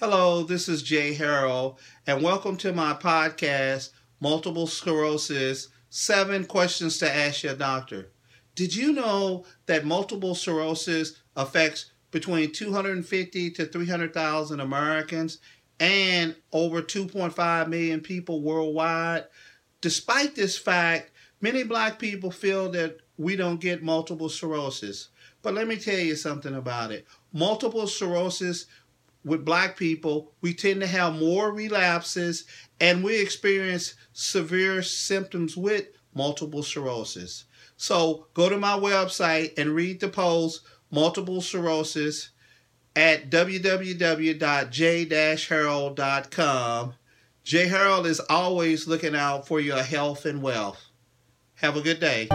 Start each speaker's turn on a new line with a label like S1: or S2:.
S1: Hello, this is Jay Harrell, and welcome to my podcast, Multiple Sclerosis Seven Questions to Ask Your Doctor. Did you know that multiple sclerosis affects between 250 to 300,000 Americans and over 2.5 million people worldwide? Despite this fact, many black people feel that we don't get multiple sclerosis. But let me tell you something about it. Multiple sclerosis with black people, we tend to have more relapses and we experience severe symptoms with multiple sclerosis. So go to my website and read the post, Multiple Sclerosis, at www.j-herald.com. J. Herald is always looking out for your health and wealth. Have a good day.